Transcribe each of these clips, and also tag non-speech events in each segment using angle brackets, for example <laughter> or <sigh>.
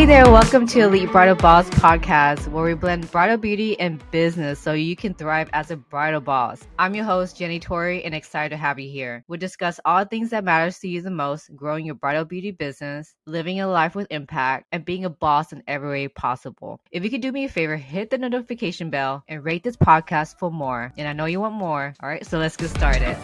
Hey there, welcome to Elite Bridal Boss podcast, where we blend bridal beauty and business so you can thrive as a bridal boss. I'm your host, Jenny Torry, and excited to have you here. We'll discuss all the things that matters to you the most, growing your bridal beauty business, living a life with impact, and being a boss in every way possible. If you could do me a favor, hit the notification bell and rate this podcast for more. And I know you want more. All right, so let's get started.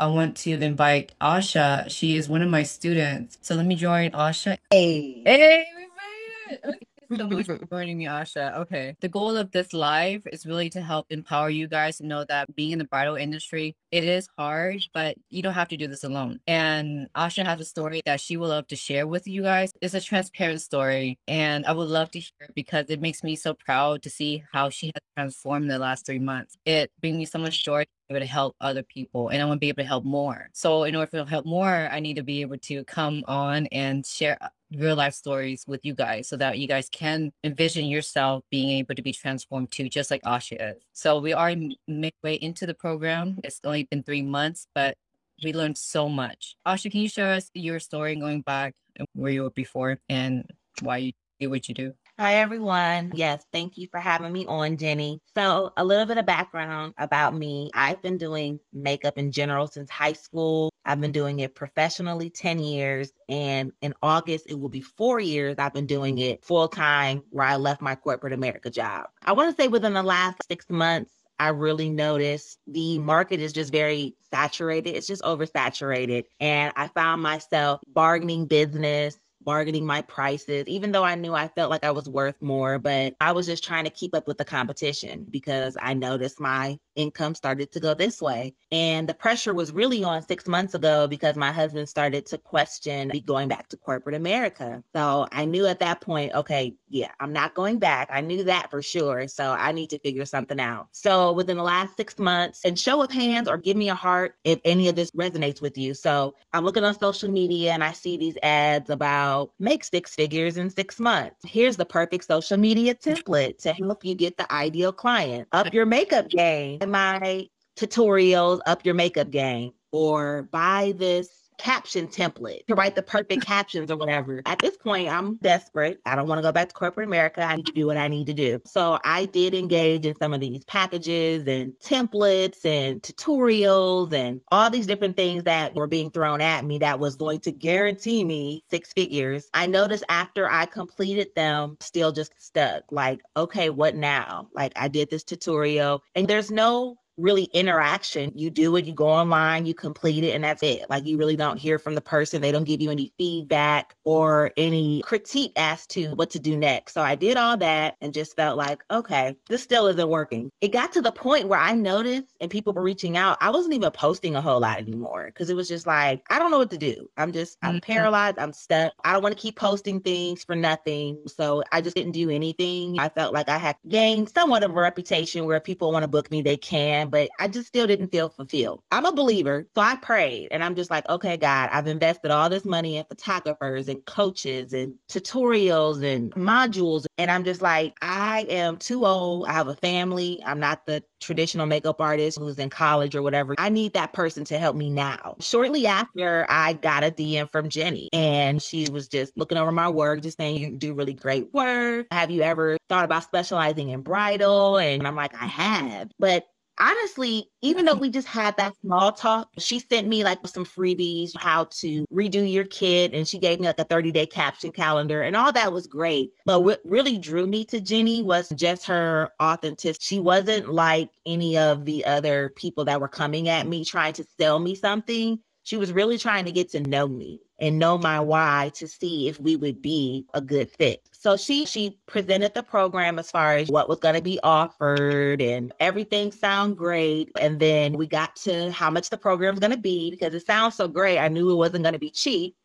I want to invite Ahshia. She is one of my students. So let me join Ahshia. Hey. Hey, we made it. So much <laughs> for joining me, Ahshia. Okay. The goal of this live is really to help empower you guys to know that being in the bridal industry, it is hard, but you don't have to do this alone. And Ahshia has a story that she would love to share with you guys. It's a transparent story, and I would love to hear it because it makes me so proud to see how she has transformed in the last three months. It brings me so much joy able to help other people and I want to be able to help more. So in order to help more, I need to be able to come on and share real life stories with you guys so that you guys can envision yourself being able to be transformed too, just like Ahshia is. So we are midway into the program. It's only been three months, but we learned so much. Ahshia, can you share us your story going back and where you were before and why you do what you do? Hi, everyone. Yes, thank you for having me on, Jenny. So, a little bit of background about me. I've been doing makeup in general since high school. I've been doing it professionally 10 years. And in August, it will be four years I've been doing it full time where I left my corporate America job. I want to say within the last six months, I really noticed the market is just very saturated. It's just oversaturated. And I found myself bargaining business bargaining my prices, even though I knew I felt like I was worth more, but I was just trying to keep up with the competition because I noticed my income started to go this way. And the pressure was really on six months ago because my husband started to question going back to corporate America. So I knew at that point, okay, yeah, I'm not going back. I knew that for sure. So I need to figure something out. So within the last six months, and show of hands or give me a heart if any of this resonates with you. So I'm looking on social media and I see these ads about make six figures in six months. Here's the perfect social media template to help you get the ideal client. Up your makeup game. My tutorials, up your makeup game, or buy this caption template to write the perfect captions or whatever. At this point, I'm desperate. I don't want to go back to corporate America. I need to do what I need to do. So I did engage in some of these packages and templates and tutorials and all these different things that were being thrown at me that was going to guarantee me six figures. I noticed after I completed them, still just stuck. Like, okay, what now? Like I did this tutorial and there's no really interaction. You do it, you go online, you complete it, and that's it. Like you really don't hear from the person. They don't give you any feedback or any critique as to what to do next. So I did all that and just felt like, okay, this still isn't working. It got to the point where I noticed and people were reaching out. I wasn't even posting a whole lot anymore because it was just like, I don't know what to do. I'm just, I'm mm-hmm. paralyzed. I'm stuck. I don't want to keep posting things for nothing. So I just didn't do anything. I felt like I had gained somewhat of a reputation where people want to book me, they can but I just still didn't feel fulfilled. I'm a believer. So I prayed and I'm just like, okay, God, I've invested all this money in photographers and coaches and tutorials and modules. And I'm just like, I am too old. I have a family. I'm not the traditional makeup artist who's in college or whatever. I need that person to help me now. Shortly after, I got a DM from Jenny and she was just looking over my work, just saying, You do really great work. Have you ever thought about specializing in bridal? And I'm like, I have. But honestly, even though we just had that small talk, she sent me like some freebies, how to redo your kit. And she gave me like a 30 day caption calendar and all that was great. But what really drew me to Jenny was just her authenticity. She wasn't like any of the other people that were coming at me trying to sell me something. She was really trying to get to know me and know my why to see if we would be a good fit. So she she presented the program as far as what was going to be offered and everything sound great. And then we got to how much the program was going to be because it sounds so great. I knew it wasn't going to be cheap.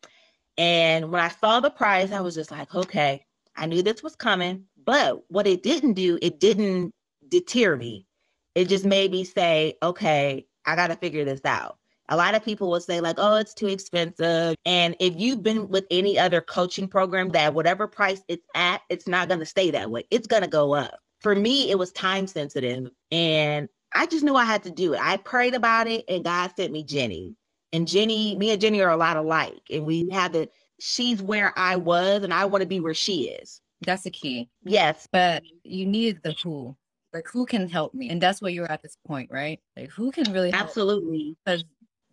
And when I saw the price, I was just like, okay, I knew this was coming. But what it didn't do, it didn't deter me. It just made me say, okay, I got to figure this out. A lot of people will say, like, oh, it's too expensive. And if you've been with any other coaching program, that whatever price it's at, it's not going to stay that way. It's going to go up. For me, it was time sensitive. And I just knew I had to do it. I prayed about it and God sent me Jenny. And Jenny, me and Jenny are a lot alike. And we have the, she's where I was and I want to be where she is. That's the key. Yes. But you need the who. Like who can help me? And that's where you're at this point, right? Like who can really help? Absolutely. Because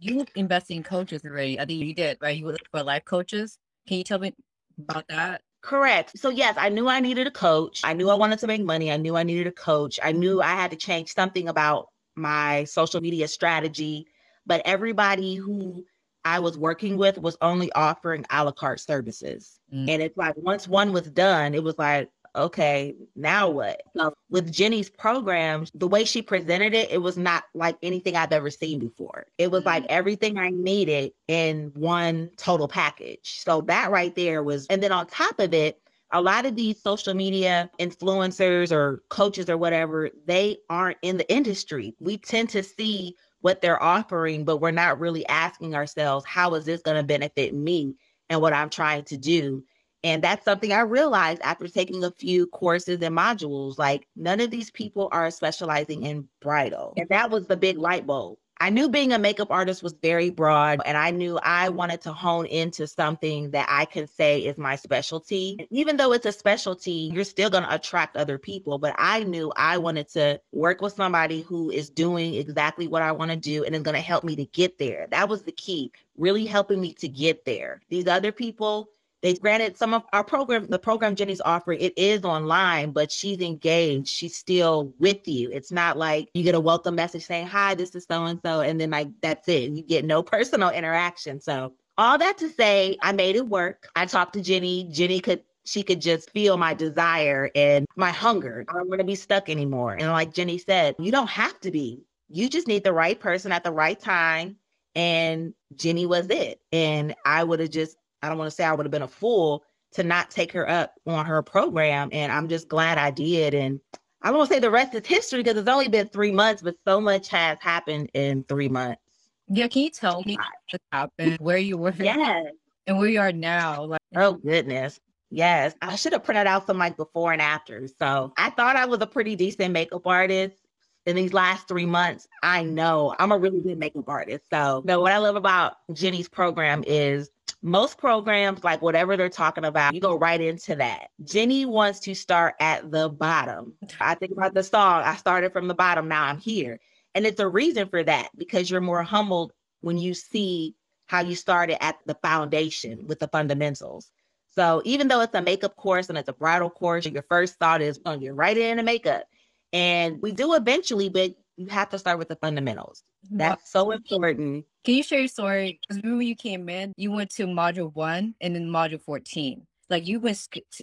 you invested in coaches already. I think you did, right? You were looking for life coaches. Can you tell me about that? Correct. So yes, I knew I needed a coach. I knew I wanted to make money. I knew I needed a coach. I knew I had to change something about my social media strategy. But everybody who I was working with was only offering a la carte services. Mm. And it's like once one was done, it was like, okay, now what? So with Jenny's program, the way she presented it, it was not like anything I've ever seen before. It was like mm-hmm. everything I needed in one total package. So that right there was, and then on top of it, a lot of these social media influencers or coaches or whatever, they aren't in the industry. We tend to see what they're offering, but we're not really asking ourselves, how is this going to benefit me and what I'm trying to do? And that's something I realized after taking a few courses and modules. Like, none of these people are specializing in bridal. And that was the big light bulb. I knew being a makeup artist was very broad, and I knew I wanted to hone into something that I can say is my specialty. And even though it's a specialty, you're still going to attract other people. But I knew I wanted to work with somebody who is doing exactly what I want to do and is going to help me to get there. That was the key, really helping me to get there. These other people, they granted some of our program, the program Jenny's offering, it is online, but she's engaged. She's still with you. It's not like you get a welcome message saying, Hi, this is so and so. And then like that's it. You get no <laughs> personal interaction. So all that to say, I made it work. I talked to Jenny. Jenny could she could just feel my desire and my hunger. I don't want to be stuck anymore. And like Jenny said, you don't have to be. You just need the right person at the right time. And Jenny was it. And I would have just I don't want to say I would have been a fool to not take her up on her program. And I'm just glad I did. And I don't want to say the rest is history because it's only been three months, but so much has happened in three months. Yeah, can you tell me what happened, where you were, yes, and where you are now? Like, oh goodness, yes, I should have printed out some like before and after. So I thought I was a pretty decent makeup artist. In these last three months, I know I'm a really good makeup artist. So, you know, what I love about Jenny's program is most programs, like whatever they're talking about, you go right into that. Jenny wants to start at the bottom. I think about the song, I started from the bottom, now I'm here. And it's a reason for that because you're more humbled when you see how you started at the foundation with the fundamentals. So even though it's a makeup course and it's a bridal course, your first thought is, oh, you're right into makeup. And we do eventually, but you have to start with the fundamentals. That's so important. Can you share your story? Because remember you came in, you went to module one and then module 14. Like you went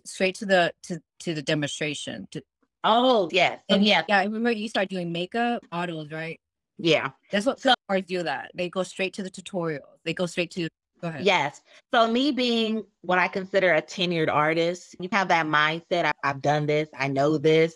straight to the to, to the demonstration. To, oh, yes. And yeah. Yeah, I remember you start doing makeup, autos, right? Yeah. That's what so, artists do that. They go straight to the tutorials. They go straight to Go ahead. Yes. So me being what I consider a tenured artist, you have that mindset. I, I've done this. I know this.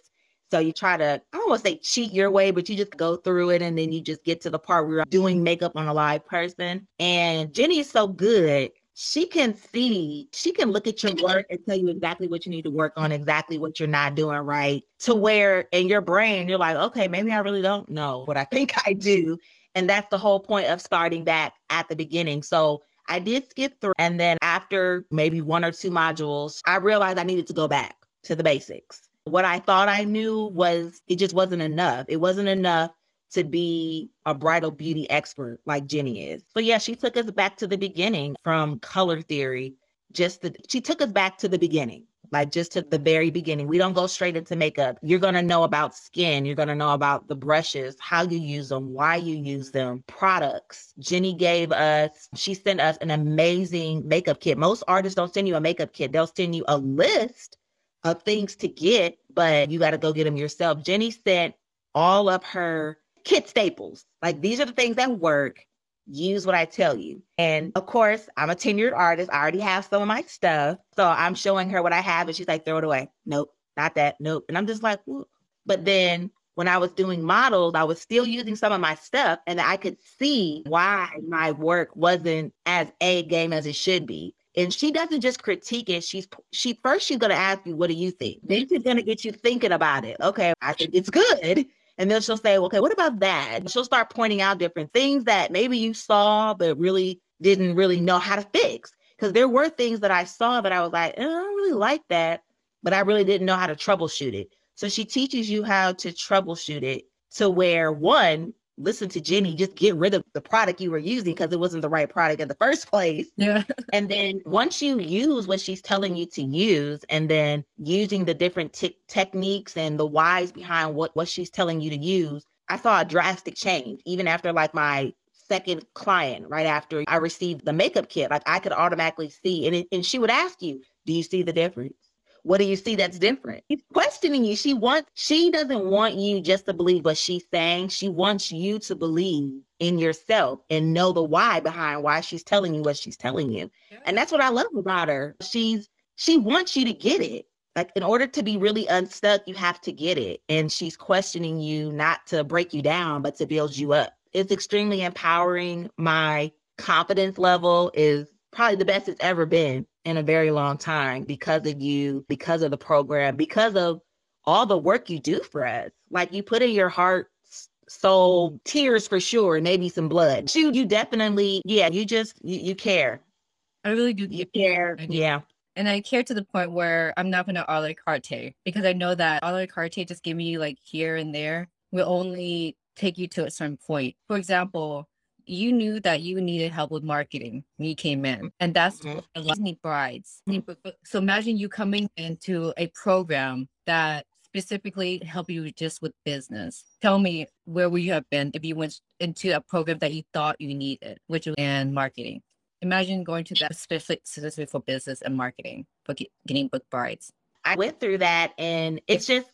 So you try to, I don't want to say cheat your way, but you just go through it and then you just get to the part where you're doing makeup on a live person. And Jenny is so good. She can see, she can look at your work and tell you exactly what you need to work on, exactly what you're not doing right, to where in your brain, you're like, okay, maybe I really don't know what I <laughs> think I do. And that's the whole point of starting back at the beginning. So I did skip through. And then after maybe one or two modules, I realized I needed to go back to the basics. What I thought I knew was it just wasn't enough. It wasn't enough to be a bridal beauty expert like Jenny is. But yeah, she took us back to the beginning from color theory. Just the, she took us back to the beginning, like just to the very beginning. We don't go straight into makeup. You're to know about skin. You're to know about the brushes, how you use them, why you use them, products. Jenny gave us, she sent us an amazing makeup kit. Most artists don't send you a makeup kit. They'll send you a list of things to get, but you got to go get them yourself. Jenny sent all of her kit staples. Like these are the things that work. Use what I tell you. And of course, I'm a tenured artist. I already have some of my stuff. So I'm showing her what I have, and she's like, throw it away. Nope, not that. Nope. And I'm just like, Whoa. but then when I was doing models, I was still using some of my stuff, and I could see why my work wasn't as A game as it should be and she doesn't just critique it she's she first she's going to ask you what do you think then she's going to get you thinking about it okay i think it's good And then she'll say, okay, what about that? She'll start pointing out different things that maybe you saw, but really didn't really know how to fix. Because there were things that I saw that I was like, eh, I don't really like that, but I really didn't know how to troubleshoot it. So she teaches you how to troubleshoot it to where one, listen to Jenny, just get rid of the product you were using because it wasn't the right product in the first place. Yeah. <laughs> And then once you use what she's telling you to use, and then using the different t- techniques and the whys behind what, what she's telling you to use, I saw a drastic change even after like my second client, right after I received the makeup kit. Like I could automatically see, and, it, and she would ask you, Do you see the difference? What do you see that's different? She's questioning you. She wants, she doesn't want you just to believe what she's saying. She wants you to believe in yourself and know the why behind why she's telling you what she's telling you. And that's what I love about her. She's, she wants you to get it. Like in order to be really unstuck, you have to get it. And she's questioning you not to break you down, but to build you up. It's extremely empowering. My confidence level is probably the best it's ever been in a very long time because of you, because of the program, because of all the work you do for us. Like you put in your heart, soul, tears for sure, maybe some blood. You you definitely, yeah, you just you, you care. I really do. You care. Yeah. And I care to the point where I'm not going to a la carte because I know that a la carte just give me like here and there will only take you to a certain point. For example, you knew that you needed help with marketing when you came in, and that's mm-hmm. Brides. So imagine you coming into a program that specifically help you just with business. Tell me where would you have been if you went into a program that you thought you needed, which was in marketing. Imagine going to that specific specific for business and marketing for getting book brides. I went through that, and it's just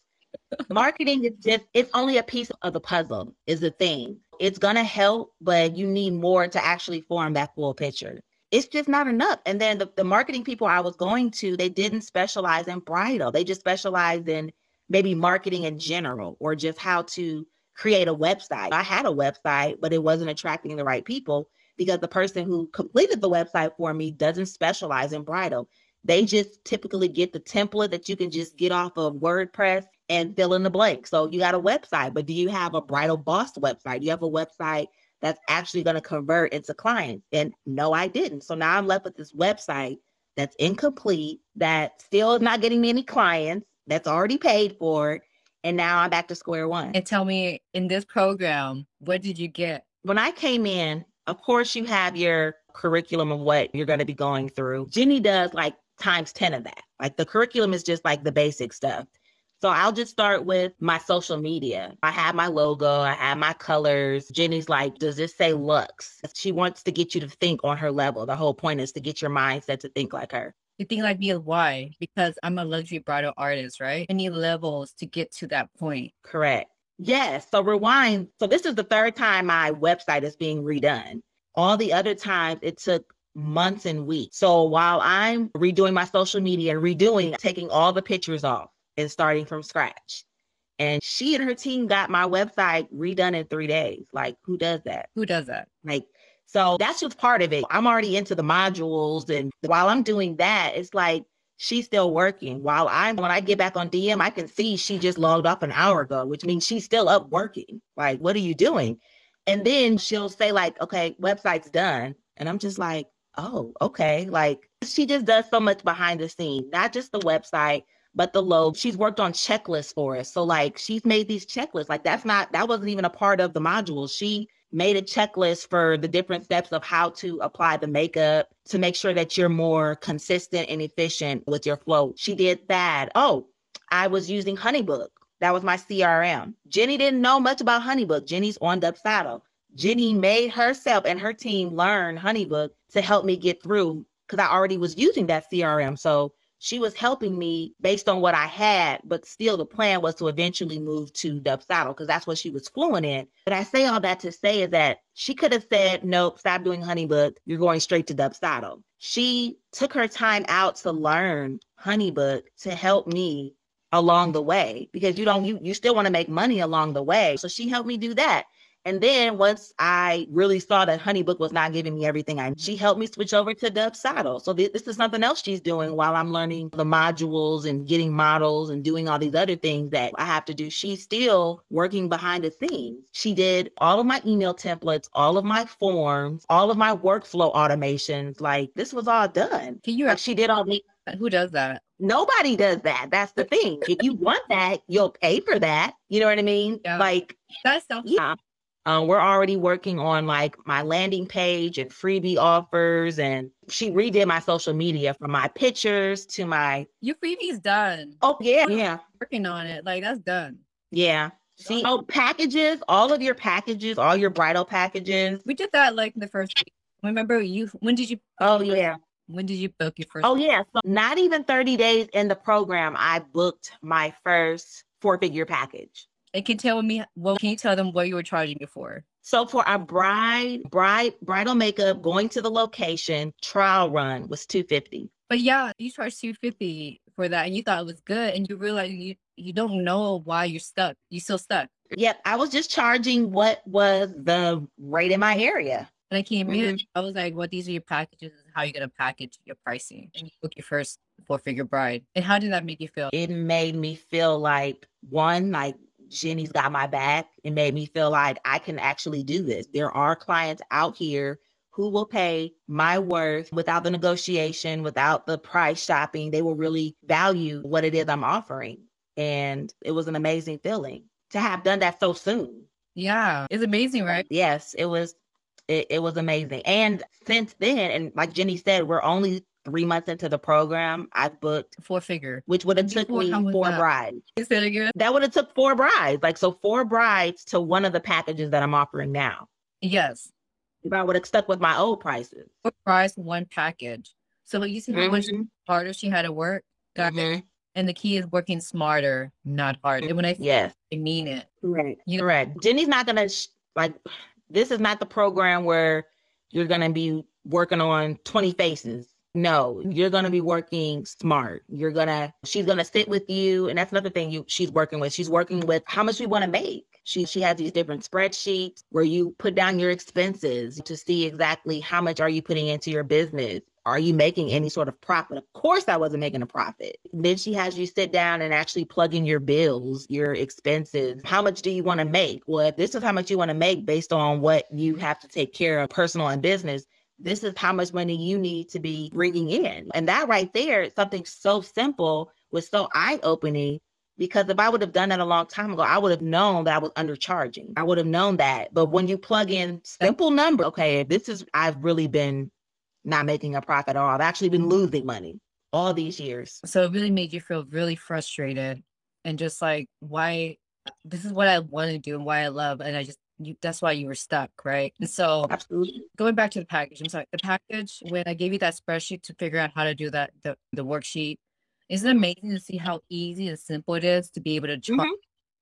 marketing is just it's only a piece of the puzzle is the thing it's gonna help but you need more to actually form that full picture. It's just not enough. And then the, the marketing people i was going to they didn't specialize in bridal. They just specialized in maybe marketing in general or just how to create a website. I had a website but it wasn't attracting the right people because the person who completed the website for me doesn't specialize in bridal. They just typically get the template that you can just get off of WordPress and fill in the blank. So you got a website, but do you have a bridal boss website? Do you have a website that's actually going to convert into clients? And no, I didn't. So now I'm left with this website that's incomplete, that still is not getting me any clients, that's already paid for. And now I'm back to square one. And tell me, in this program, what did you get? When I came in, of course, you have your curriculum of what you're going to be going through. Jenny does like times 10 of that. Like the curriculum is just like the basic stuff. So I'll just start with my social media. I have my logo, I have my colors. Jenny's like, does this say Lux? She wants to get you to think on her level. The whole point is to get your mindset to think like her. You think like me, why? Because I'm a luxury bridal artist, right? I need levels to get to that point. Correct. Yes. So rewind. So this is the third time my website is being redone. All the other times it took months and weeks. So while I'm redoing my social media, and redoing, taking all the pictures off, and starting from scratch. And she and her team got my website redone in three days. Like, who does that? Who does that? Like, so that's just part of it. I'm already into the modules. And while I'm doing that, it's like she's still working. While I'm, when I get back on DM, I can see she just logged off an hour ago, which means she's still up working. Like, what are you doing? And then she'll say, like, okay, website's done. And I'm just like, oh, okay. Like, she just does so much behind the scenes, not just the website, but the low. She's worked on checklists for us. So like she's made these checklists. Like that's not that wasn't even a part of the module. She made a checklist for the different steps of how to apply the makeup to make sure that you're more consistent and efficient with your flow. She did that. Oh, I was using Honeybook. That was my CRM. Jenny didn't know much about Honeybook. Jenny's on Dubsado. Jenny made herself and her team learn Honeybook to help me get through because I already was using that CRM. So she was helping me based on what I had, but still the plan was to eventually move to Dubsado because that's what she was fluent in. But I say all that to say is that she could have said, nope, stop doing Honeybook. You're going straight to Dubsado. She took her time out to learn Honeybook to help me along the way because you don't you, you still want to make money along the way. So she helped me do that. And then once I really saw that Honeybook was not giving me everything I she helped me switch over to Dubsado. So th- this is something else she's doing while I'm learning the modules and getting models and doing all these other things that I have to do. She's still working behind the scenes. She did all of my email templates, all of my forms, all of my workflow automations. Like this was all done. Can you? Like she did all the Who does that? Nobody does that. That's the thing. if you want that, you'll pay for that. You know what I mean? Yeah. Like, That's so. yeah. Um, we're already working on like my landing page and freebie offers, and she redid my social media from my pictures to my. Your freebie's done. Oh yeah, yeah, Working on it. Like that's done. yeah. See, oh packages, all of your packages, all your bridal packages. We did that like in the first week. Remember you? When did you? Oh yeah. When did you book your first? Oh yeah. So not even thirty days in the program, I booked my first four-figure package. And can you tell me what? Can you tell them what you were charging before? So for our bride, bride, bridal makeup, going to the location, trial run was 250. But yeah, you charged two fifty for that, and you thought it was good, and you realize you you don't know why you're stuck. You still stuck. Yep, I was just charging what was the rate in my area. And I came in, mm-hmm. I was like, "What? These are your packages. How you're gonna package your pricing." And you book your first four figure bride. And how did that make you feel? It made me feel like one, like Jenny's got my back. It made me feel like I can actually do this. There are clients out here who will pay my worth without the negotiation, without the price shopping. They will really value what it is I'm offering. And it was an amazing feeling to have done that so soon. Yeah, it's amazing, right? Yes, it was it, it was amazing. And since then, and like Jenny said, we're only three months into the program. I've booked, Four figure. which would have took me four that? brides. Is that again? That would have took four brides. Like so four brides to one of the packages that I'm offering now. Yes. If I would have stuck with my old prices. Four price, one package. So you see how much Mhm, harder she had to work. Got it. mhm. And the key is working smarter, not harder. And when I say Yes. I mean it. Correct. You know- Correct. Jenny's not gonna sh- like this is not the program where you're gonna be working on 20 faces. No, you're gonna be working smart. You're gonna she's gonna sit with you, and that's another thing you she's working with. She's working with how much we want to make. She she has these different spreadsheets where you put down your expenses to see exactly how much are you putting into your business. Are you making any sort of profit? Of course, I wasn't making a profit. Then she has you sit down and actually plug in your bills, your expenses. How much do you want to make? Well, if this is how much you want to make based on what you have to take care of, personal and business. This is how much money you need to be bringing in. And that right there, something so simple was so eye opening because if I would have done that a long time ago, I would have known that I was undercharging. I would have known that. But when you plug in simple number, okay, this is, I've really been not making a profit at all. I've actually been losing money all these years. So it really made you feel really frustrated and just like why this is what I want to do and why I love and I just you that's why you were stuck, right? And so Absolutely. going back to the package, I'm sorry, the package when I gave you that spreadsheet to figure out how to do that the, the worksheet, isn't it amazing to see how easy and simple it is to be able to charge Mhm.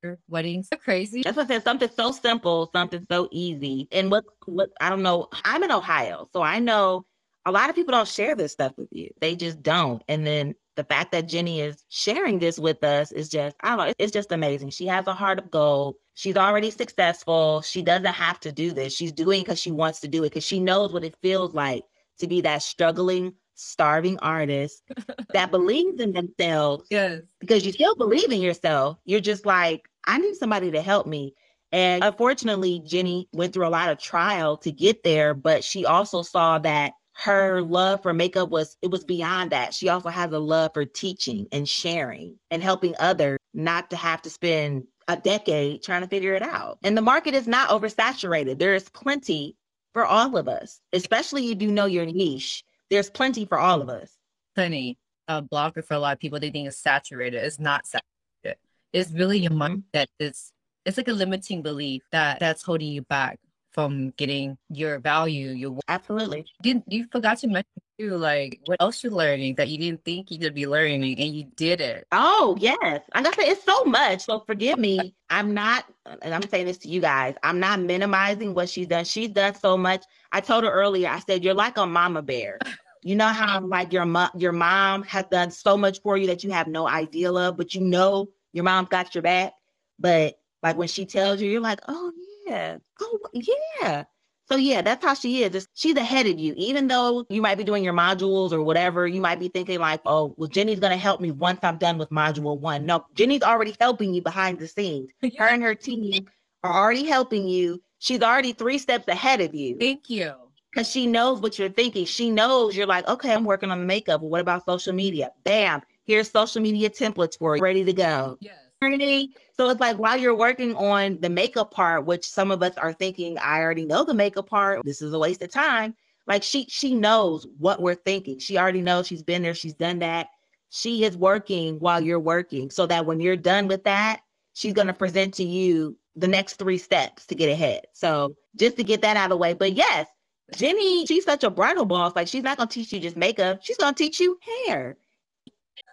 your weddings? So crazy. That's what I said. Something so simple, something so easy. And what what I don't know. I'm in Ohio, so I know a lot of people don't share this stuff with you. They just don't. And then the fact that Jenny is sharing this with us is just, I don't know, it's just amazing. She has a heart of gold. She's already successful. She doesn't have to do this. She's doing because she wants to do it because she knows what it feels like to be that struggling, starving artist <laughs> that believes in themselves Yes. because you still believe in yourself. You're just like, I need somebody to help me. And unfortunately, Jenny went through a lot of trial to get there, but she also saw that her love for makeup was it was beyond that. She also has a love for teaching and sharing and helping others not to have to spend a decade trying to figure it out. And the market is not oversaturated. There is plenty for all of us, especially if you know your niche. There's plenty for all of us. Plenty. A blocker for a lot of people they think it's saturated. It's not saturated. It's really your Mhm. mindset. It's it's like a limiting belief that that's holding you back from getting your value, your. Absolutely. didn't you forgot to mention too, like what else you're learning that you didn't think you could be learning and you did it. Oh, yes. Like I said, it's so much. So forgive me. I'm not, and I'm saying this to you guys, I'm not minimizing what she's done. She's done so much. I told her earlier, I said, you're like a mama bear. You know how like your mom, your mom has done so much for you that you have no idea of, but you know your mom's got your back. But like when she tells you, you're like, oh Yeah. Oh, yeah. So yeah, that's how she is. She's ahead of you. Even though you might be doing your modules or whatever, you might be thinking like, oh, well, Jenny's gonna help me once I'm done with module one. No, Jenny's already helping you behind the scenes. <laughs> Her and her team are already helping you. She's already three steps ahead of you. Thank you. Because she knows what you're thinking. She knows you're like, okay, I'm working on the makeup. But what about social media? Bam. Here's social media templates for you, ready to go. Yes. So it's like while you're working on the makeup part, which some of us are thinking, I already know the makeup part. This is a waste of time. Like she she knows what we're thinking. She already knows she's been there, she's done that. She is working while you're working. So that when you're done with that, she's gonna present to you the next three steps to get ahead. So just to get that out of the way. But yes, Jenny, she's such a bridal boss. Like she's not gonna teach you just makeup, she's gonna teach you hair.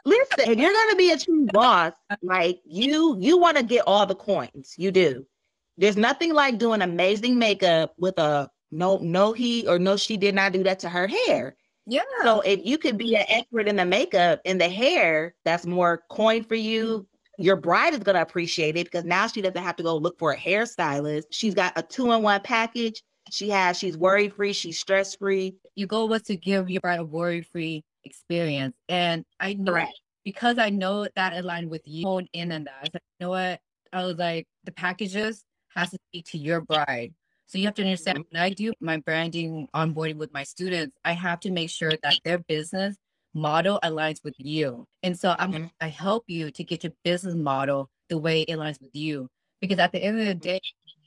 Listen, if you're gonna be a true boss, like you, you want to get all the coins. You do. There's nothing like doing amazing makeup with a no, no, he or no, she did not do that to her hair. Yeah. So if you could be an expert in the makeup in the hair, that's more coin for you. Your bride is gonna appreciate it because now she doesn't have to go look for a hairstylist. She's got a two-in-one package. She has, she's worry-free, she's stress-free. Your goal was to give your bride a worry-free experience. And I know Correct. because I know that aligned with you honed in on that. I like, you know what? I was like, the packages has to speak to your bride. So you have to understand when I do my branding onboarding with my students, I have to make sure that their business model aligns with you. And so I'm Mhm. I help you to get your business model the way it aligns with you. Because at the end of the day,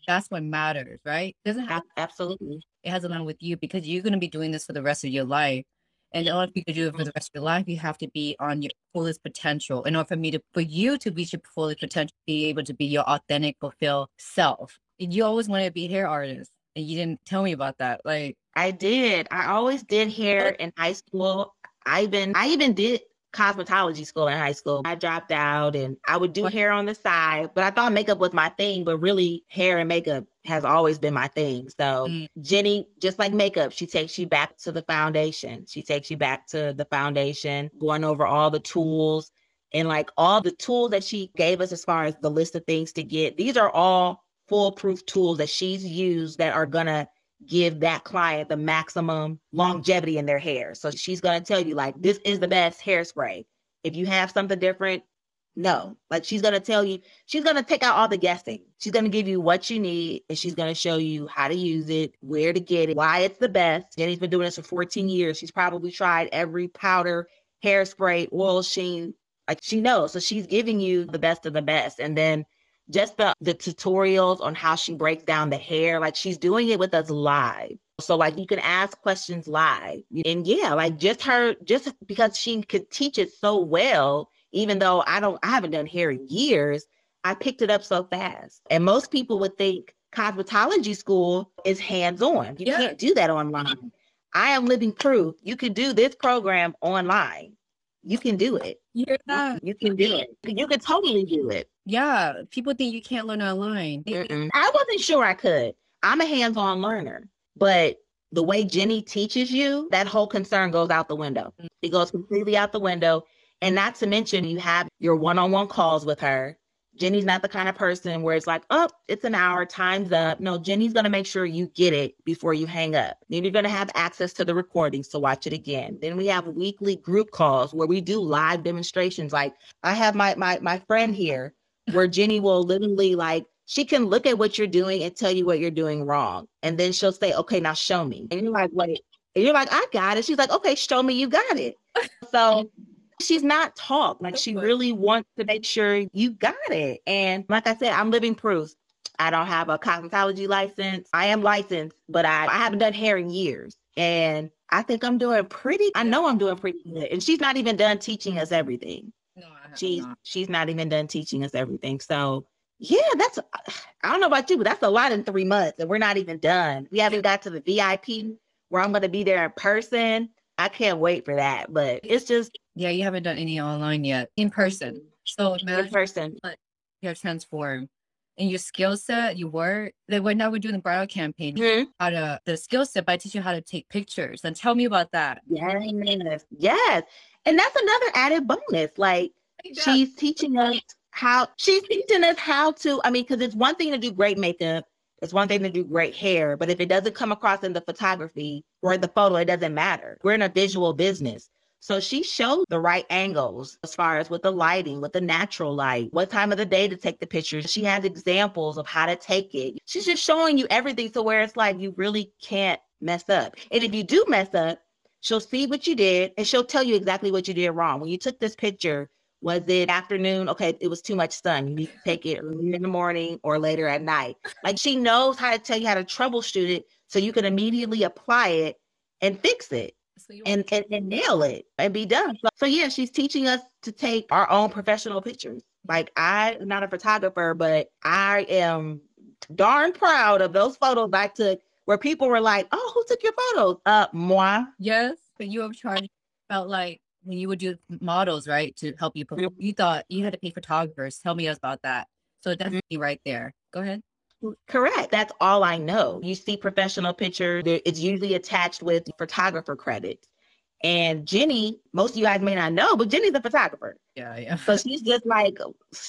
that's what matters, right? It doesn't have Absolutely. it has to align with you because you're going to be doing this for the rest of your life. And in order for you to do it for the rest of your life, you have to be on your fullest potential. In order for me to, for you to reach your fullest potential, be able to be your authentic, fulfilled self. You always wanted to be a hair artist, and you didn't tell me about that. Like, I did. I always did hair in high school. I even I even did cosmetology school in high school. I dropped out and I would do hair on the side, but I thought makeup was my thing, but really hair and makeup has always been my thing. So Mm. Jenny, just like makeup, she takes you back to the foundation. She takes you back to the foundation, going over all the tools and like all the tools that she gave us as far as the list of things to get. These are all foolproof tools that she's used that are gonna give that client the maximum longevity in their hair. So she's going to tell you, like, this is the best hairspray. If you have something different, no. Like, she's going to tell you, she's going to take out all the guessing. She's going to give you what you need and she's going to show you how to use it, where to get it, why it's the best. Jenny's been doing this for 14 years. She's probably tried every powder, hairspray, oil sheen. Like, she knows. So she's giving you the best of the best. And then just the the tutorials on how she breaks down the hair like she's doing it with us live. So like you can ask questions live. And yeah like just her just because she could teach it so well even though i don't i haven't done hair in years i picked it up so fast. And most people would think cosmetology school is hands-on. You Yeah. can't do that online. I am living proof you can do this program online. You can do it. You you can do it. You can totally do it Yeah. People think you can't learn online. Mm-mm. I wasn't sure I could. I'm a hands-on learner, but the way Jenny teaches you, that whole concern goes out the window. Mm. It goes completely out the window. And not to mention, you have your one-on-one calls with her. Jenny's not the kind of person where it's like, oh, it's an hour, time's up. No, Jenny's going to make sure you get it before you hang up. Then you're going to have access to the recordings to watch it again. Then we have weekly group calls where we do live demonstrations. Like I have my my my friend here where Jenny will literally like she can look at what you're doing and tell you what you're doing wrong. And then she'll say, okay, now show me. And you're like, wait. And you're like, I got it. She's like, okay, show me you got it. <laughs> So she's not taught. Like she really wants to make sure you got it. And like I said, I'm living proof. I don't have a cosmetology license. I am licensed, but I, I haven't done hair in years. And I think I'm doing pretty, I know I'm doing pretty good. And she's not even done teaching us everything No, I have she's not. she's not even done teaching us everything. So yeah, that's I don't know about you, but that's a lot in three months, and we're not even done. We haven't got to the VIP where I'm gonna be there in person. I can't wait for that. But it's just Yeah, you haven't done any online yet. In person. So in person. you have transformed. And your skill set, you were like when now we're doing the bridal campaign, Mhm. how to the skill set, but I teach you how to take pictures. And tell me about that. Yes, yes. And that's another added bonus. Like she's teaching us how she's teaching us how to i mean because it's one thing to do great makeup It's one thing to do great hair, but if it doesn't come across in the photography or the photo, it doesn't matter. We're in a visual business. So she showed the right angles as far as with the lighting, with the natural light, what time of the day to take the pictures. She has examples of how to take it. She's just showing you everything to where it's like you really can't mess up. And if you do mess up, she'll see what you did and she'll tell you exactly what you did wrong. When you took this picture, was it afternoon? Okay, it was too much sun. You need to take it in the morning or later at night. Like she knows how to tell you how to troubleshoot it so you can immediately apply it and fix it and, and, and nail it and be done. So, so yeah, she's teaching us to take our own professional pictures. Like I'm not a photographer, but I am darn proud of those photos I took where people were like, "Oh, who took your photos?" Uh, moi. Yes, but you were charged felt like when you would do models, right, to help you. perform, You thought you had to pay photographers. Tell me about that. So mm-hmm. definitely right there. Go ahead. Correct. That's all I know. You see professional pictures, it's usually attached with photographer credits. And Jenny, most of you guys may not know, but Jenny's a photographer. Yeah, yeah. So she's just like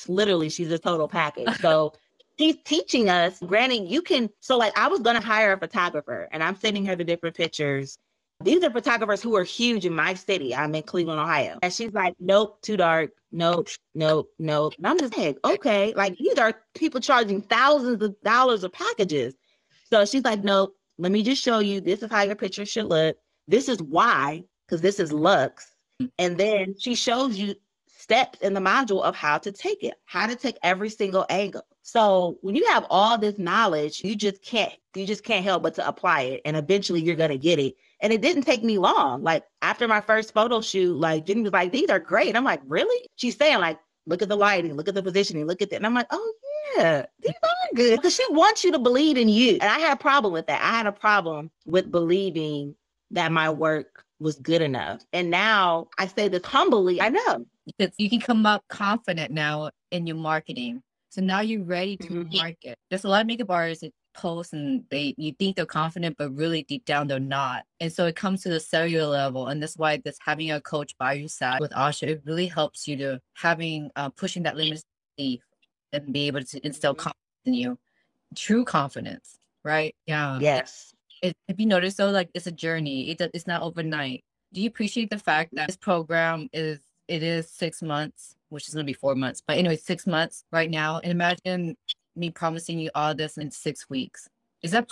literally, she's a total package. So she's teaching us, granting you can. So, like, I was going to hire a photographer and I'm sending her the different pictures. These are photographers who are huge in my city. I'm in Cleveland, Ohio. And she's like, nope, too dark. Nope, nope, nope. And I'm just like, okay. Like, these are people charging thousands of dollars of packages. So she's like, nope, let me just show you. This is how your picture should look. This is why, because this is Lux. And then she shows you steps in the module of how to take it, how to take every single angle. So when you have all this knowledge, you just can't, you just can't help but to apply it. And eventually you're gonna get it. And it didn't take me long. Like after my first photo shoot, like Jenny was like, these are great. I'm like, really? She's saying, like, look at the lighting, look at the positioning, look at that. And I'm like, oh yeah, these are good. Because she wants you to believe in you. And I had a problem with that. I had a problem with believing that my work was good enough. And now I say this humbly, I know. Because you can come up confident now in your marketing. So now you're ready to Mhm. market. There's a lot of makeup artists that post and they you think they're confident, but really deep down they're not. And so it comes to the cellular level, and that's why this having a coach by your side with Ahshia, it really helps you to having uh, pushing that limited belief and be able to instill Mhm. confidence in you, true confidence, right? Yeah. Yes. It, if you notice though, like it's a journey. It, it's not overnight. Do you appreciate the fact that this program is it is six months, which is gonna be four months, but anyway, six months right now. And imagine me promising you all this in six weeks. Is that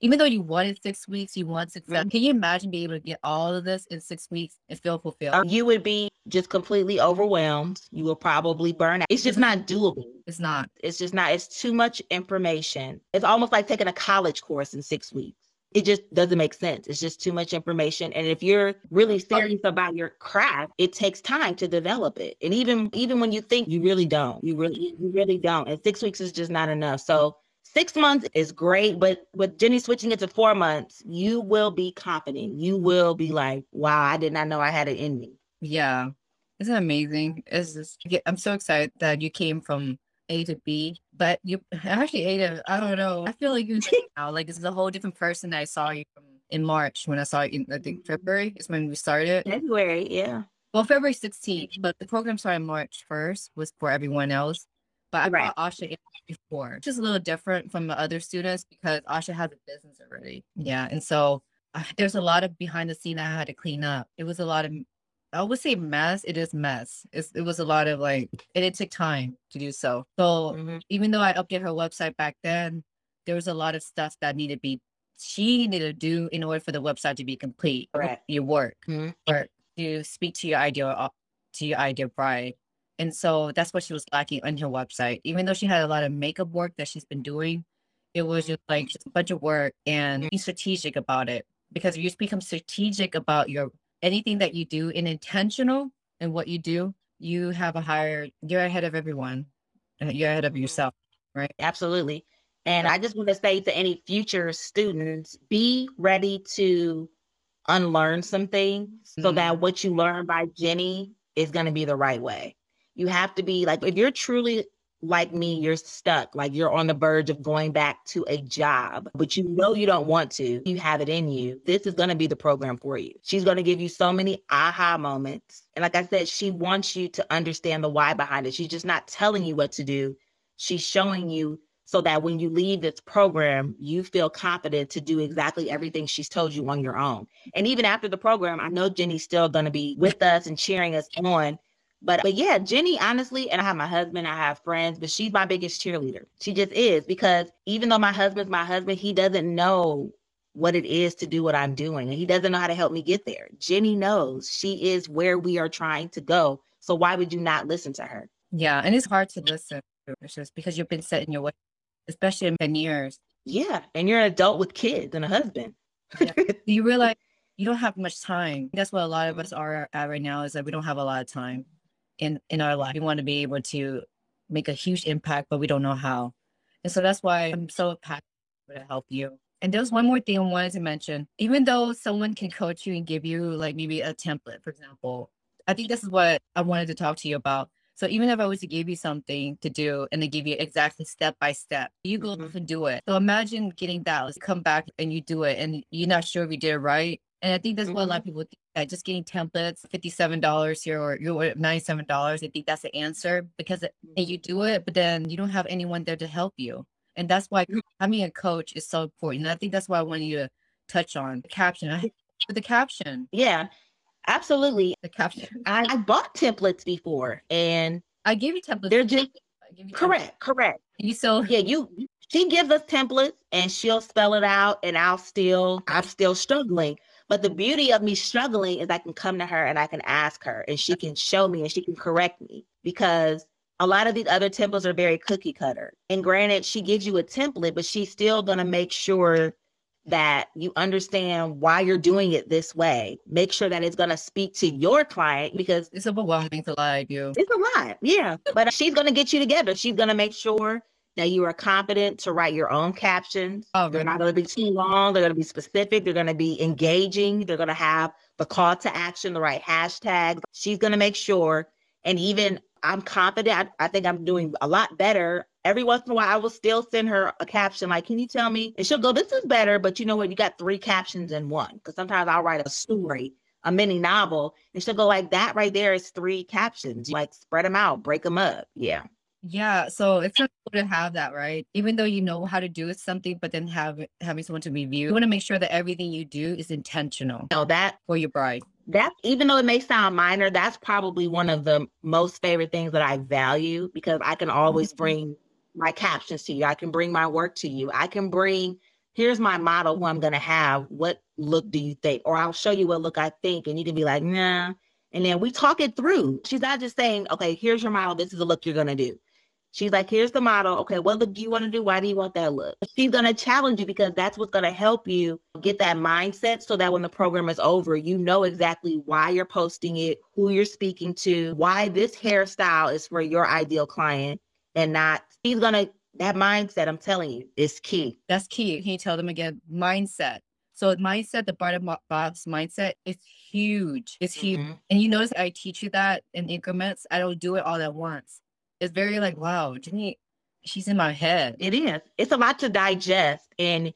even though you wanted six weeks, you want success? Can you imagine being able to get all of this in six weeks and feel fulfilled? Uh, You would be just completely overwhelmed. You will probably burn out. It's just not doable. it's not. It's just not, it's too much information. It's almost like taking a college course in six weeks. It just doesn't make sense. It's just too much information. And if you're really serious about your craft, it takes time to develop it. And even even when you think you really don't, you really you really don't. And six weeks is just not enough. So six months is great, but with Jenny switching it to four months, you will be confident. You will be like, wow, I did not know I had it in me. Yeah. Isn't it amazing? It's just, I'm so excited that you came from A to B, but you <laughs> actually ate it. I don't know. I feel like you <laughs> now, like this is a whole different person that I saw you from in March when I saw you in, I think February is when we started. February, yeah. Well, February 16th, but the program started March 1st was for everyone else. But I Right. brought Ahshia in before, which is a little different from the other students because Ahshia has a business already. Yeah. And so uh, there's a lot of behind the scene I had to clean up. It was a lot of, I would say mess. It is mess. It's, it was a lot of like, and it took time to do so. So Mhm. even though I updated her website back then, there was a lot of stuff that needed to be, she needed to do in order for the website to be complete. Correct. Your work Mhm. or to speak to your ideal uh, to your ideal bride. And so that's what she was lacking on her website. Even though she had a lot of makeup work that she's been doing, it was just like just a bunch of work and be strategic about it. Because if you become strategic about your anything that you do and intentional in what you do, you have a higher you're ahead of everyone. You're ahead of mm-hmm. yourself. Right? Absolutely. And I just want to say to any future students, be ready to unlearn some things so mm-hmm. that what you learn by Jenny is going to be the right way. You have to be like, if you're truly like me, you're stuck, like you're on the verge of going back to a job, but you know you don't want to, you have it in you. This is going to be the program for you. She's going to give you so many aha moments. And like I said, she wants you to understand the why behind it. She's just not telling you what to do, she's showing you so that when you leave this program, you feel confident to do exactly everything she's told you on your own. And even after the program, I know Jenny's still going to be with us and cheering us on. But but yeah, Jenny, honestly, and I have my husband, I have friends, but she's my biggest cheerleader. She just is because even though my husband's my husband, he doesn't know what it is to do what I'm doing. And he doesn't know how to help me get there. Jenny knows she is where we are trying to go. So why would you not listen to her? Yeah, and it's hard to listen. It's just because you've been set in your way especially in 10 years. Yeah. And you're an adult with kids and a husband. yeah. <laughs> You realize you don't have much time. That's what a lot of us are at right now is that we don't have a lot of time in, in our life. We want to be able to make a huge impact, but we don't know how. And so that's why I'm so passionate to help you. And there's one more thing I wanted to mention. Even though someone can coach you and give you like maybe a template, for example, I think this is what I wanted to talk to you about. So even if I was to give you something to do and they give you exactly step by step, you go mm-hmm. and do it. So imagine getting that, let's come back and you do it and you're not sure if you did it right. And I think that's mm-hmm. what a lot of mm-hmm. people think that just getting templates, $57 here or you're $97. I think that's the answer because and you do it, but then you don't have anyone there to help you. And that's why mm-hmm. having a coach is so important. And I think that's why I wanted you to touch on the caption. For the caption. Yeah. Absolutely. The caption. I, I bought templates before and I gave you templates. They're just correct, templates. correct. You so yeah, you she gives us templates and she'll spell it out and I'll still I'm still struggling. But the mm-hmm. beauty of me struggling is I can come to her and I can ask her and she can show me and she can correct me because a lot of these other templates are very cookie cutter. And granted, she gives you a template, but she's still going to make sure that you understand why you're doing it this way. Make sure that it's going to speak to your client because it's overwhelming to lie to you. It's a lot, yeah. But she's going to get you together. She's going to make sure that you are confident to write your own captions. Oh, they're not going to be too long. They're going to be specific. They're going to be engaging. They're going to have the call to action, the right hashtags. She's going to make sure. And even I'm confident. I, I think I'm doing a lot better every once in a while I will still send her a caption like, can you tell me? And she'll go, this is better, but you know what? You got three captions in one. Because sometimes I'll write a story, a mini novel, and she'll go like that right there is three captions. Like spread them out, break them up. Yeah. Yeah, so it's not cool to have that, right? Even though you know how to do something, but then have having someone to review, you want to make sure that everything you do is intentional. No, that for your bride. That even though it may sound minor, that's probably one of the most favorite things that I value because I can always mm-hmm. bring my captions to you. I can bring my work to you. I can bring, here's my model who I'm going to have. What look do you think? Or I'll show you what look I think. And you can be like, nah. And then we talk it through. She's not just saying, okay, here's your model. This is the look you're going to do. She's like, here's the model. Okay, what look do you want to do? Why do you want that look? She's going to challenge you because that's what's going to help you get that mindset so that when the program is over, you know exactly why you're posting it, who you're speaking to, why this hairstyle is for your ideal client and not he's gonna that mindset i'm telling you is key that's key can you tell them again mindset so mindset the bottom box mindset is huge it's huge mm-hmm. and you notice i teach you that in increments i don't do it all at once it's very like wow Jenny, she's in my head it is it's a lot to digest and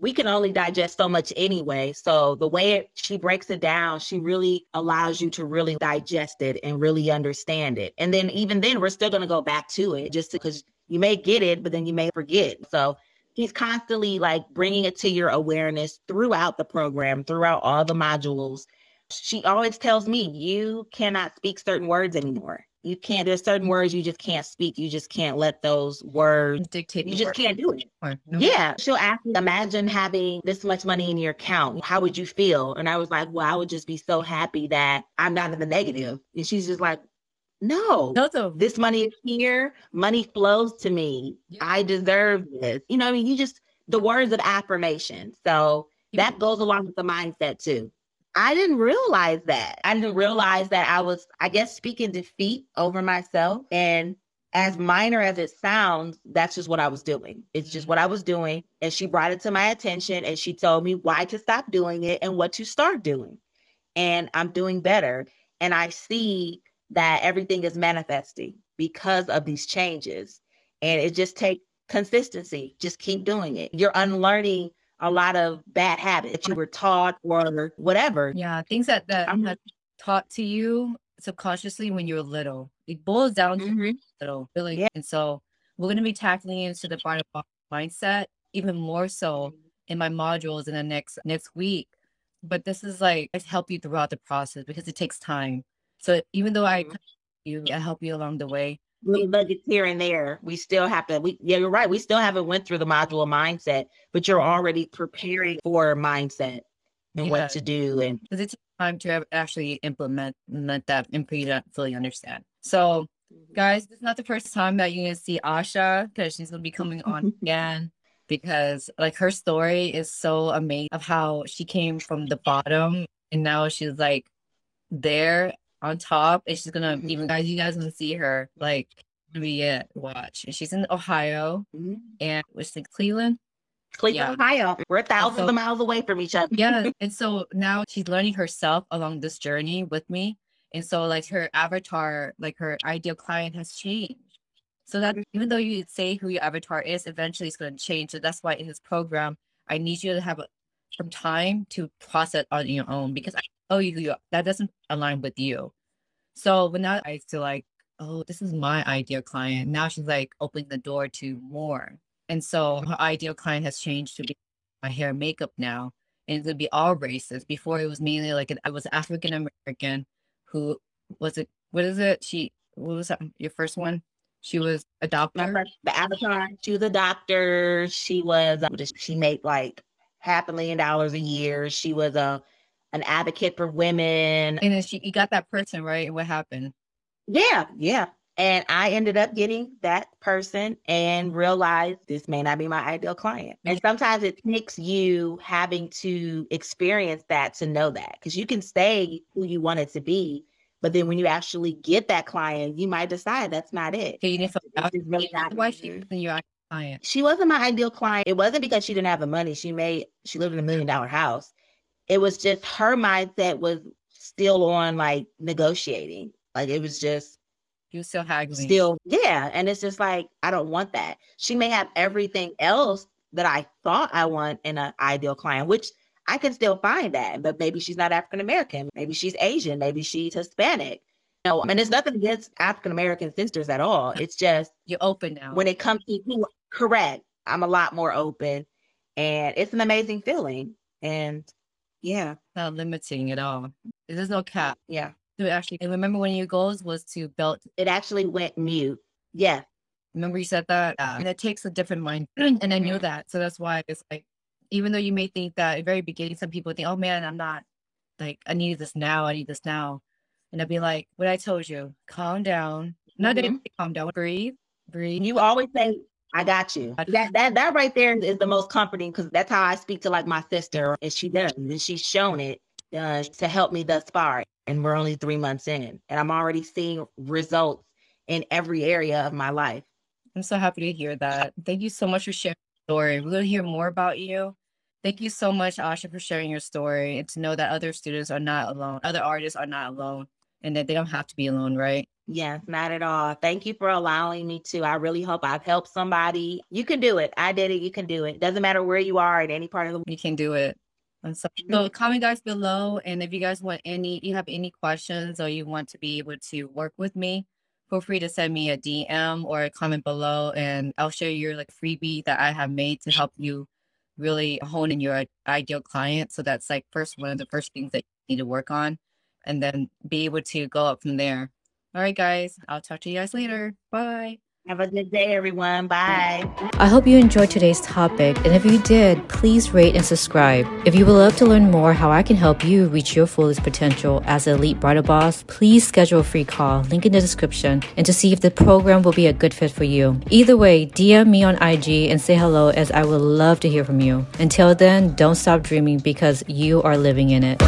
we can only digest so much anyway. So the way it, she breaks it down, she really allows you to really digest it and really understand it. And then even then, we're still going to go back to it just because you may get it, but then you may forget. So he's constantly like bringing it to your awareness throughout the program, throughout all the modules. She always tells me, you cannot speak certain words anymore you can't there's certain words you just can't speak you just can't let those words dictate you just word. can't do it. No. yeah she'll ask me imagine having this much money in your account how would you feel? And i was like well i would just be so happy that i'm not in the negative. And she's just like no no this money is here money flows to me. Yeah. i deserve this. You know i mean? You just the words of affirmation. So that goes along with the mindset too I didn't realize that. I didn't realize that I was, I guess, speaking defeat over myself. And as minor as it sounds, that's just what I was doing. It's just what I was doing. And she brought it to my attention and she told me why to stop doing it and what to start doing. And I'm doing better. And I see that everything is manifesting because of these changes. And it just takes consistency. Just keep doing it. You're unlearning a lot of bad habits that you were taught or whatever. Yeah, things that that um, taught to you subconsciously when you were little. It boils down to mm-hmm. little, really. Yeah. And so we're going to be tackling into the bottom mindset even more so in my modules in the next next week. But this is like I help you throughout the process because it takes time. So even though I Mhm. you, I help you along the way. Little nuggets here and there. We still have to. We yeah, you're right. We still haven't went through the module mindset, but you're already preparing for mindset and Yeah. what to do. And Because it takes time to actually implement that and you to fully understand. So mm-hmm. guys, this is not the first time that you're gonna see Ahshia because she's gonna be coming on mm-hmm. again because like her story is so amazing of how she came from the bottom and now she's like there on top and she's gonna even guys you guys gonna see her like be it watch and she's in Ohio Mhm. and which in Cleveland Cleveland, Yeah. Ohio. We're thousands So- of miles away from each other. yeah <laughs> and so now she's learning herself along this journey with me and so like her avatar like her ideal client has changed so that even though you say who your avatar is eventually it's going to change so that's why in this program i need you to have a, some time to process on your own because i know you, you that doesn't align with you so when now i feel like oh this is my ideal client now she's like opening the door to more and so her ideal client has changed to be my hair and makeup now and it's gonna be all races. Before it was mainly like an, I was African American who was it what is it? She what was that your first one? She was a doctor. first- The avatar. She was a doctor. She was. uh, She made like half a million dollars a year. She was a an advocate for women. And then she you got that person, right? And what happened? Yeah, yeah. And I ended up getting that person and realized this may not be my ideal client. And sometimes it takes you having to experience that to know that because you can stay who you want it to be, but then when you actually get that client, you might decide that's not it. Okay, you didn't feel This is really not why she wasn't your client. She wasn't my ideal client. It wasn't because she didn't have the money. She made she lived in a million dollar house. It was just her mindset was still on like negotiating. Like it was just You still haggling. still yeah and it's just like i don't want that she may have everything else that i thought i want in an ideal client which i can still find that but maybe she's not african american maybe she's asian maybe she's hispanic no I mean, it's nothing against african american sisters at all it's just you're open now. when it comes to who correct i'm a lot more open and it's an amazing feeling and yeah not limiting at all. There's no cap. yeah To actually and remember when your goals was to build it actually went mute yeah Remember you said that? Yeah. And it takes a different mind. <clears throat> and I knew that. So that's why it's like, even though you may think that at the very beginning, some people think, oh man, I'm not like, I need this now. I need this now. And I'd be like, what I told you, calm down. Not that Mhm. you calm down, breathe, breathe. You always say, I got you. That that that right there is the most comforting because that's how I speak to like my sister, and she does, and she's shown it uh, to help me thus far. And we're only three months in, and I'm already seeing results in every area of my life. I'm so happy to hear that. Thank you so much for sharing your story. To hear more about you. Thank you so much, Ahshia, for sharing your story and to know that other students are not alone, other artists are not alone, and that they don't have to be alone, right? Yes, not at all. Thank you for allowing me to. I really hope I've helped somebody. You can do it. I did it. You can do it. Doesn't matter where you are in any part of the world. you can do it. And so, so mm-hmm. comment guys below, and if you guys want any, you have any questions or you want to be able to work with me, feel free to send me a DM or a comment below, and I'll share your like freebie that I have made to help you really hone in your ideal client. So that's like first one of the first things that you need to work on, and then be able to go up from there. All right, guys, I'll talk to you guys later. Bye. Have a good day, everyone. Bye. I hope you enjoyed today's topic, and if you did, please rate and subscribe. If you would love to learn more how I can help you reach your fullest potential as an elite bridal boss, please schedule a free call, link in the description, and to see if the program will be a good fit for you. Either way, DM me on IG and say hello as I would love to hear from you. Until then, don't stop dreaming because you are living in it.